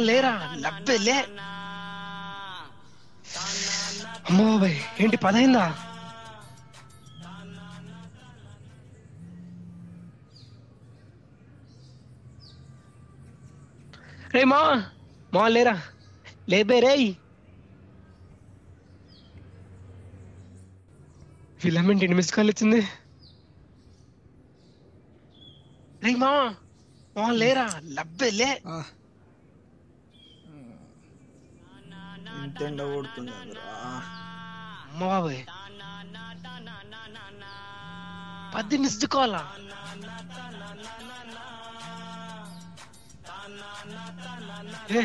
లేరా? డెబ్బై లే. అమ్మో బాయ్ ఏంటి పదైందా? రే మా మా లేరా? లేబే రేయ్. ఫిలమెంట్ ఎన్ని మిస్ కాల్ వచ్చింది రే మా మా లేరా లబ్బే లే ఆ. ఇంత ఎండ కొడుతుంది కదరా. అమ్మ బాబాయ్ పది మిస్డ్ కాలా రే.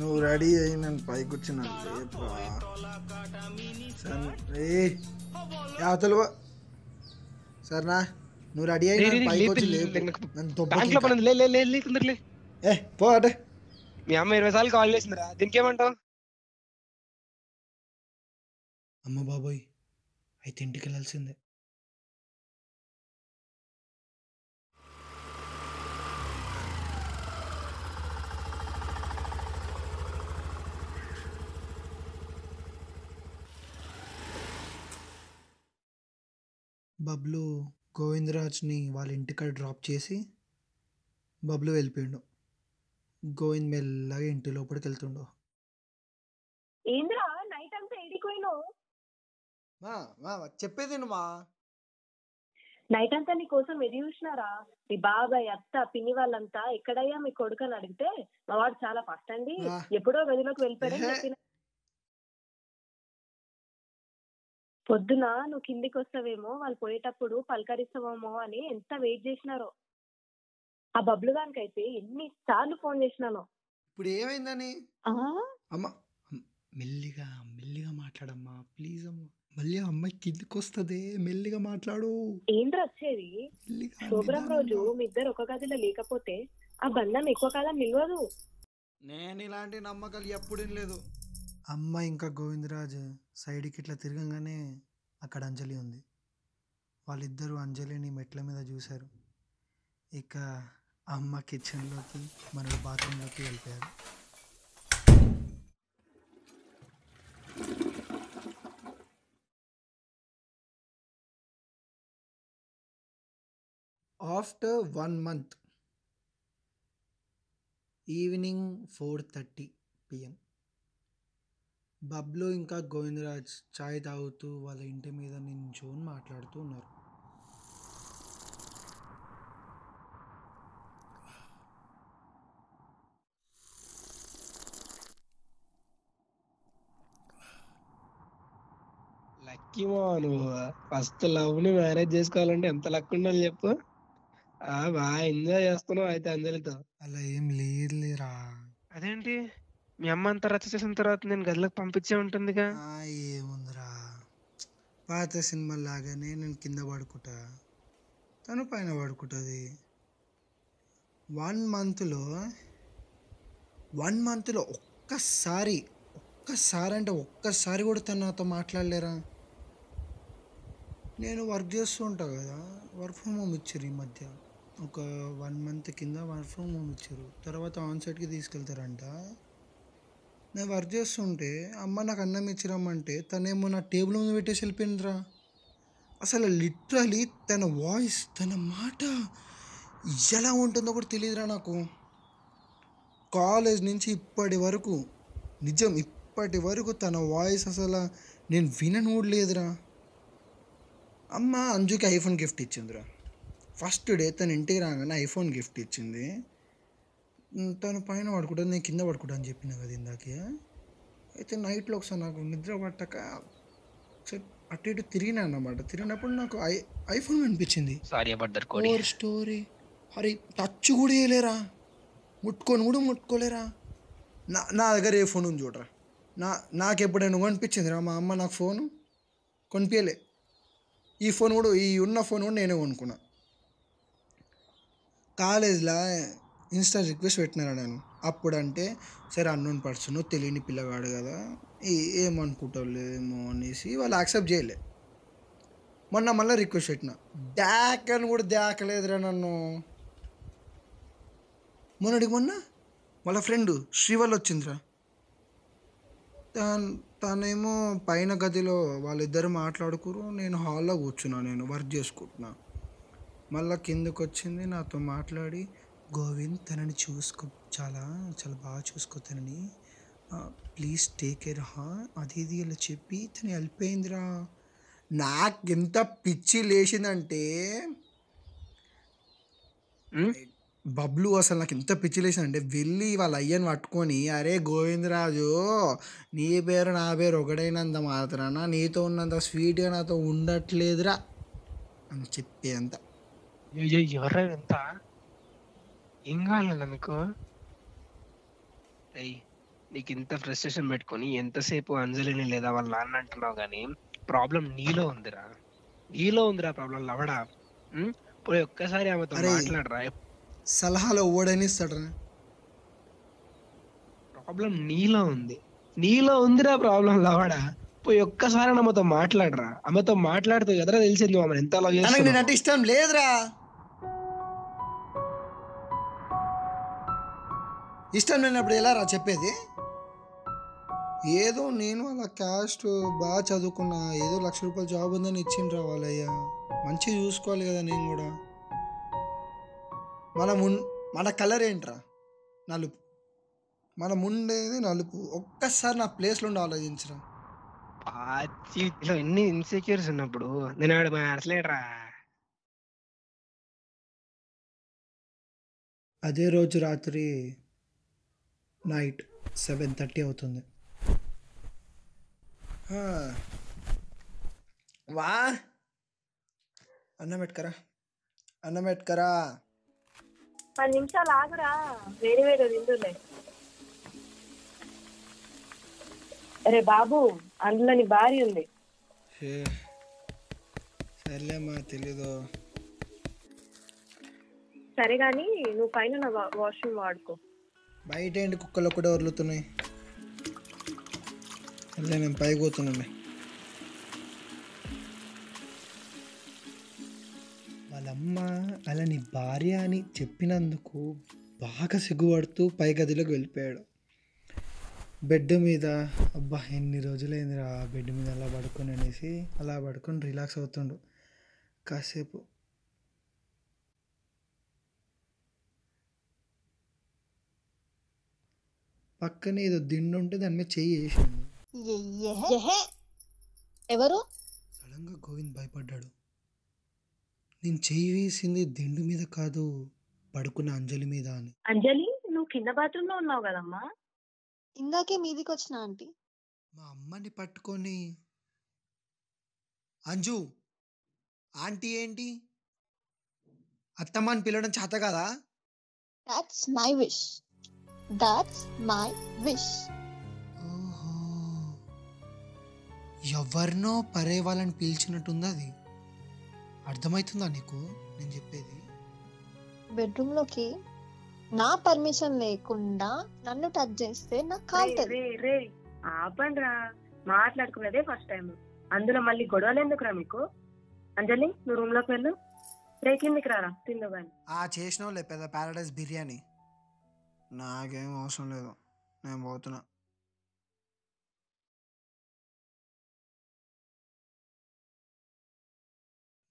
నువ్వు రెడీ అయ్యి నేను పైకి వచ్చిన లేపా సరే రే అవతల సరేనా? నువ్వు రెడీ అయ్యి నన్ను పైకి వచ్చి లే, లేపు. నాకు నన్ను బ్యాంక్లో దొబ్బకి పని ఉంది. లే లే లే లే తొందర లే. ఏ పో అటే. మీ అమ్మ ఇరవై సార్లు కాల్ చేసిందిరా. దీనికి ఏమంటావు? అమ్మ బాబోయ్ అయితే ఇంటికి వెళ్ళాల్సిందే. బబ్లు గోవిందరాజ్ని వాళ్ళ ఇంటికాడ డ్రాప్ చేసి బబ్లు వెళ్ళిపోయిండు. గోవింద్ మెల్లగా ఇంటి లోపలికి వెళ్తుండు. ఏంద్రా? నైట్ అంతా ఏడిపోయినావు మా మా చెప్పేది మా. నైట్ అంతా నీ కోసం ఎది చూసినారా? మీ బాబాయ్ అత్త పిన్ని వాళ్ళంతా ఎక్కడయ్యా మీ కొడుకు అని అడిగితే మా వాడు చాలా ఫస్ట్ అండి. ఎప్పుడో గదిలోకి వెళ్ళిపోయాడని. చెప్పిన. పొద్దున నువ్వు కిందికి వస్తావేమో వాళ్ళు పోయేటప్పుడు పలకరిస్తావేమో అని ఎంత వెయిట్ చేసినారో. ఆ బబ్లు దానికైతే ఎన్ని సార్లు ఫోన్ చేసినానో. ఇప్పుడు ఏమైందని? అమ్మ అమ్- మెల్లిగా మెల్లిగా మాట్లాడమ్మా ప్లీజ్ అమ్మ. మళ్ళీ అమ్మాయి కిందికి వస్తుంది మెల్లిగా మాట్లాడు. ఏంద్ర వచ్చేది? శుభ్రం రోజు. మీ ఇద్దరు ఒక గదిలో లేకపోతే ఆ బంధం ఎక్కువ కాలం నిలవదు. నేను ఇలాంటి నమ్మకాలు ఎప్పుడు లేదు అమ్మ ఇంకా గోవిందరాజ్ సైడ్కి ఇట్లా తిరగంగానే అక్కడ అంజలి ఉంది. వాళ్ళిద్దరూ అంజలిని మెట్ల మీద చూశారు. ఇక అమ్మ కిచెన్లోకి మన బాత్రూంలోకి వెళ్ళిపోయారు. After one month evening four thirty PM. Bablu ఇంకా గోవిందరాజ్ చాయ్ తాగుతూ వాళ్ళ ఇంటి మీద నించోని మాట్లాడుతూ ఉన్నారు. లక్కీ మా నువ్వు. ఫస్ట్ లవ్ని మ్యారేజ్ చేసుకోవాలంటే ఎంత లక్ ఉండాలి చెప్పు. ఆ బాగా ఎంజాయ్ చేస్తున్నావు అయితే అంజలితో అలా ఏం లేదులేరా. అదేంటి? మీ అమ్మ అంత రచ్చ చేసిన తర్వాత నేను గదిలోకి పంపించే ఉంటుందిగా. ఏముందిరా. పాత సినిమా లాగానే నేను కింద పడుకుంటా. తను పైన పడుకుంటుంది. వన్ మంత్లో వన్ మంత్లో ఒక్కసారి ఒక్కసారి అంటే ఒక్కసారి కూడా తను నాతో మాట్లాడలేరా? నేను వర్క్ చేస్తూ ఉంటా కదా వర్క్ ఫ్రమ్ హోమ్ ఇచ్చారు ఈ మధ్య. ఒక వన్ మంత్ కింద వర్క్ ఫ్రమ్ హోమ్ ఇచ్చారు. తర్వాత ఆన్సైట్కి తీసుకెళ్తారంట. నేను వర్క్ చేస్తుంటే అమ్మ నాకు అన్నం ఇచ్చిరమ్మంటే తనేమో నా టేబుల్ ముందు పెట్టేసి వెళ్ళిపోయిందిరా. అసలు లిటరలీ తన వాయిస్ తన మాట ఎలా ఉంటుందో కూడా తెలియదురా నాకు. కాలేజ్ నుంచి ఇప్పటి వరకు నిజం ఇప్పటి వరకు తన వాయిస్ అసలు నేను వినను కూడా లేదురా అమ్మ అంజుకి ఐఫోన్ గిఫ్ట్ ఇచ్చిందిరా. ఫస్ట్ డే తన ఇంటికి రాగానే ఐఫోన్ గిఫ్ట్ ఇచ్చింది. తను పైన పడుకుంటుంది నేను కింద పడుకుంటా అని చెప్పిన కదా ఇందాకే. అయితే నైట్లో ఒకసారి నాకు నిద్ర పట్టక అటు ఇటు తిరిగినా అన్నమాట. తిరిగినప్పుడు నాకు ఐ ఐఫోన్ ఓర్ స్టోరీ. అరే టచ్ కూడా వేయలేరా ముట్టుకొని కూడా ముట్టుకోలేరా? నా నా దగ్గర ఏ ఫోన్ ఉంది చూడరా? నా నాకు ఎప్పుడైనా కొనిపించింది రా మా అమ్మ నాకు ఫోను? కొనిపించలే. ఈ ఫోన్ కూడా ఈ ఉన్న ఫోన్ కూడా నేనే కొనుక్కున్నా. కాలేజ్లో ఇన్స్టా రిక్వెస్ట్ పెట్టినారా నేను? అప్పుడు అంటే సరే అన్నోన్ పర్సన్ తెలియని పిల్లగాడు కదా ఏ- ఏమనుకుంటావులేమో అనేసి వాళ్ళు యాక్సెప్ట్ చేయలే. మొన్న మళ్ళీ రిక్వెస్ట్ పెట్టిన. డాక్ అని కూడా దాకలేదురా నన్ను. మొన్నటికి మొన్న వాళ్ళ ఫ్రెండ్ శ్రీవల్ వచ్చిందిరా. తన్ తనేమో పైన గదిలో వాళ్ళిద్దరు మాట్లాడుకురు నేను హాల్లో కూర్చున్నా నేను వర్క్ చేసుకుంటున్నా. మళ్ళా కిందకు వచ్చింది నాతో మాట్లాడి గోవింద్ తనని చూసుకో చాలా చాలా బాగా చూసుకో తనని. ప్లీజ్ టేక్ కేర్ హా అది ఇది ఇలా చెప్పి తను వెళ్ళిపోయిందిరా. నాకు ఎంత పిచ్చి లేచిందంటే? బబ్లు అసలు నాకు ఎంత పిచ్చి లేచిందంటే వెళ్ళి వాళ్ళ అయ్యని పట్టుకొని అరే గోవిందరాజు నీ పేరు నా పేరు ఒకటైనంత మాత్రాన నీతో ఉన్నంత స్వీట్గా నాతో ఉండట్లేదురా అని చెప్పేంత. ఎవరా ఎంత ఏం కావాలన్నా మీకు? అయ్యి నీకు ఇంత ఫ్రస్ట్రేషన్ పెట్టుకొని ఎంతసేపు అంజలిని లేదా వాళ్ళ నాన్న అంటున్నావు కానీ ప్రాబ్లం నీలో ఉందిరా. నీలో ఉందిరా ప్రాబ్లం లవడా? పోయి ఒక్కసారి ఆమెతో. మాట్లాడరా. సలహాలు ఓడని ప్రాబ్లం నీలో ఉంది. నీలో ఉందిరా ప్రాబ్లం లవడా. పోయి ఒక్కసారి ఆమెతో మాట్లాడరా. ఆమెతో మాట్లాడితే కదరా తెలిసింది ఆమె ఎంత తనకు నేనంటే ఇష్టం లేదురా. ఇష్టం లేనప్పుడు ఎలా రా చెప్పేది? ఏదో నేను అలా క్యాస్ట్ బాగా చదువుకున్నా ఏదో లక్ష రూపాయల జాబ్ ఉందని ఇచ్చిండ్రా వాళ్ళయ్య. మంచిగా చూసుకోవాలి కదా నేను కూడా. మన మున్ మన కలర్ ఏంట్రా? నలుపు. మనం ఉండేది నలుపు. ఒక్కసారి నా ప్లేస్లో ఉండి ఆలోచించరా. ఎన్ని ఇన్సెక్యూర్స్ ఉన్నప్పుడు నేను ఆడు అదే రోజు రాత్రి నైట్ సెవెన్ థర్టీ అవుతుంది. వా. అన్నం పెట్టుకరా. అన్నం పెట్టుకరా. పది నిమిషాలు ఆగురా. వేరే వేరే తిందులే అరే బాబు అందులో నీ భార్య ఉంది. సర్లేమ్మా తెలీదు. సరే గాని నువ్వు పైన నా వాష్రూమ్ వాడుకో. బయట ఏంటి కుక్కలు కూడా వదులుతున్నాయి? అదే నేను పైకి పోతున్నాండి వాళ్ళమ్మ అలా నీ భార్య అని చెప్పినందుకు బాగా సిగ్గుపడుతూ పై గదిలోకి వెళ్ళిపోయాడు. బెడ్ మీద అబ్బా ఎన్ని రోజులైందిరా బెడ్ మీద అలా పడుకొని అనేసి అలా పడుకొని రిలాక్స్ అవుతుండు. కాసేపు పక్కనే ఏదో దిండు ఉంటే దాని మీద చెయ్యి వేసింది. ఎవరు? సడన్గా గోవింద్ భయపడ్డాడు. నేను చెయ్యి వేసింది దిండు మీద కాదు పడుకున్న అంజలి మీద అని. అంజలి నువ్వు కింద బాత్రూమ్లో ఉన్నావు కదమ్మా. ఇందాకే మీదికి వచ్చిన ఆంటీ. మా అమ్మని పట్టుకొని. అంజు ఆంటీ ఏంటి? అత్తమ్మ అని పిలవడం చేత కదా? That's my wish that's my wish ఎవరినో పరే వాళ్ళని పిలిచినట్టుంది అది? అర్థమవుతుందా నీకు నేను చెప్పేది? బెడ్రూమ్లోకి నా పర్మిషన్ లేకుండా నన్ను టచ్ చేస్తే నాకు రే, కాలుతుంది రే రే ఆపండ్రా. మాట్లాడుకున్నదే ఫస్ట్ టైం అందులో మళ్ళీ గొడవలు ఎందుకురా మీకు? అంజలి నువ్వు రూమ్లోకి వెళ్ళు. రే కిందికి రారా తిందు ఆ చేసినావులే పెద్ద ప్యారడైస్ బిర్యానీ. నాకేం అవసరం లేదు. నేను పోతున్నా.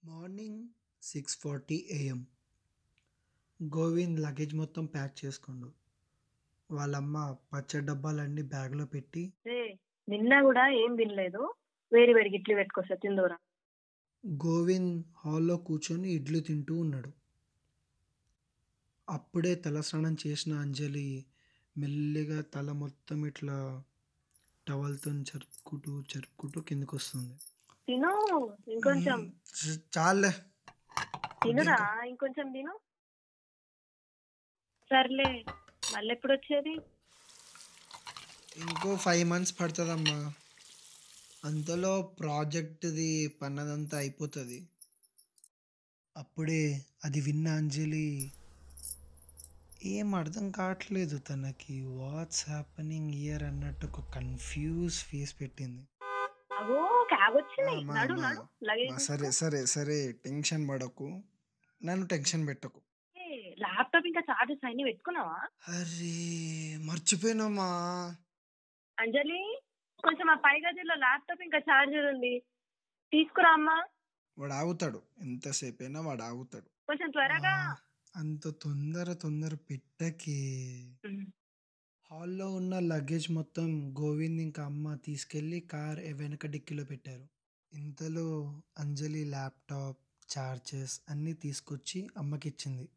Morning six forty AM. Govind luggage మొత్తం ప్యాక్ చేసుకోండు. వాళ్ళమ్మ పచ్చడి డబ్బాలన్నీ బ్యాగ్లో పెట్టి నిన్న కూడా ఏం తినలేదు? వేడి వేడికి ఇడ్లీ పెట్టుకొస్తా తిందురా గోవింద్ హాల్లో కూర్చొని ఇడ్లీ తింటూ ఉన్నాడు. అప్పుడే తలస్నానం చేసిన అంజలి మెల్లిగా తల మొత్తం ఇట్లా టవల్తో జరుపుకుంటూ జరుపుకుంటూ కిందకు వస్తుంది తిను ఇంకొంచెం. చాలే తినురా ఇంకొంచెం తిను. సర్లే మళ్ళీ ఎప్పుడు వచ్చేది ఇంకో ఫైవ్ మంత్స్ పడుతుందమ్మా. అంతలో ప్రాజెక్ట్ది పన్నదంతా అయిపోతుంది. అప్పుడే అది విన్న అంజలి ఏం అర్థం కావట్లేదు తనకి. వాట్స్ హ్యాపెనింగ్ ఇయర్ అన్నట్టు ఒక కన్ఫ్యూజ్ ఫేస్ పెట్టింది. సరే సరే సరే టెన్షన్ పడకు. నన్ను టెన్షన్ పెట్టకు. ల్యాప్టాప్ ఇంకా చార్జెస్ అన్ని పెట్టుకున్నావా? అరే మర్చిపోయినామా? అంజలి కొంచెం ఆ పై గదిలో ల్యాప్టాప్ ఇంకా చార్జర్ ఉంది. తీసుకురా అమ్మా. వాడు ఆగుతాడు. ఎంతసేపు అయినా వాడు ఆగుతాడు. కొంచెం త్వరగా అంత తొందర తొందర పెట్టకే. హాల్లో ఉన్న లగేజ్ మొత్తం గోవింద్ ఇంకా అమ్మ తీసుకెళ్ళి కార్ వెనక డిక్కీలో పెట్టారు. ఇంతలో అంజలి ల్యాప్టాప్ చార్జెస్ అన్నీ తీసుకొచ్చి అమ్మకి ఇచ్చింది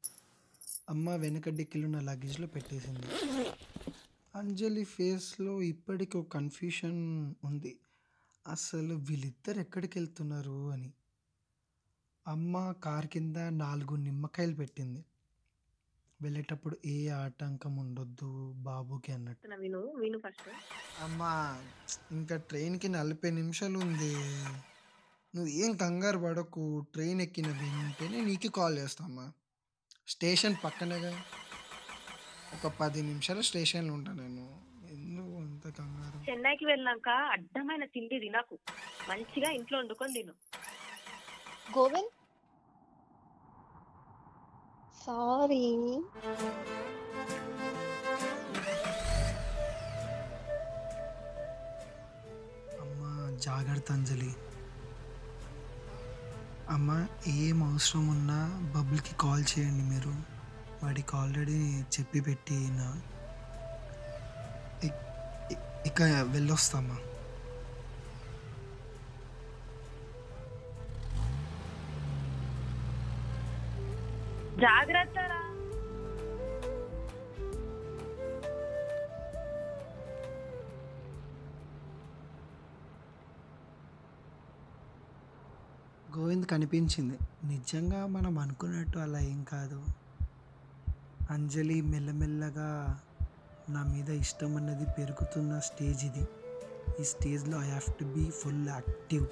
అమ్మ వెనక డిక్కీలో ఉన్న లగేజ్లో పెట్టేసింది. అంజలి ఫేస్లో ఇప్పటికీ ఒక కన్ఫ్యూషన్ ఉంది. అసలు వీళ్ళిద్దరు ఎక్కడికి వెళ్తున్నారు అని. అమ్మ కార్ కింద నాలుగు నిమ్మకాయలు పెట్టింది. వెళ్ళేటప్పుడు ఏ ఆటంకం ఉండొద్దు బాబుకి అన్నట్టు. చెప్తున్నా విను విను ఫస్ట్ అమ్మా ఇంకా ట్రైన్కి నలభై నిమిషాలు ఉంది నువ్వు ఏం కంగారు పడకు ట్రైన్ ఎక్కిన వెంటనే నీకు కాల్ చేస్తామ్మా స్టేషన్ పక్కనేగా ఒక పది నిమిషాలు స్టేషన్లో ఉంటాను నేను. ఎందుకు అంత కంగారు? చెన్నైకి వెళ్ళాక అడ్డమైన తిండి తినకు. మంచిగా ఇంట్లో వండుకొని తిను. గోవింద్ సారీ. అమ్మా జాగ్రత్త అంజలి అమ్మ ఏం అవసరం ఉన్నా బబుల్కి కాల్ చేయండి మీరు. వాడికి ఆల్రెడీ చెప్పి పెట్టిన. ఇక వెళ్ళొస్తామా? జాగ్రత్త రా గోవింద్ కనిపించింది. నిజంగా మనం అనుకున్నట్టు అలా ఏం కాదు. అంజలి మెల్లమెల్లగా నా మీద ఇష్టం అన్నది పెరుగుతున్న స్టేజ్ ఇది. ఈ స్టేజ్లో I have to be full active.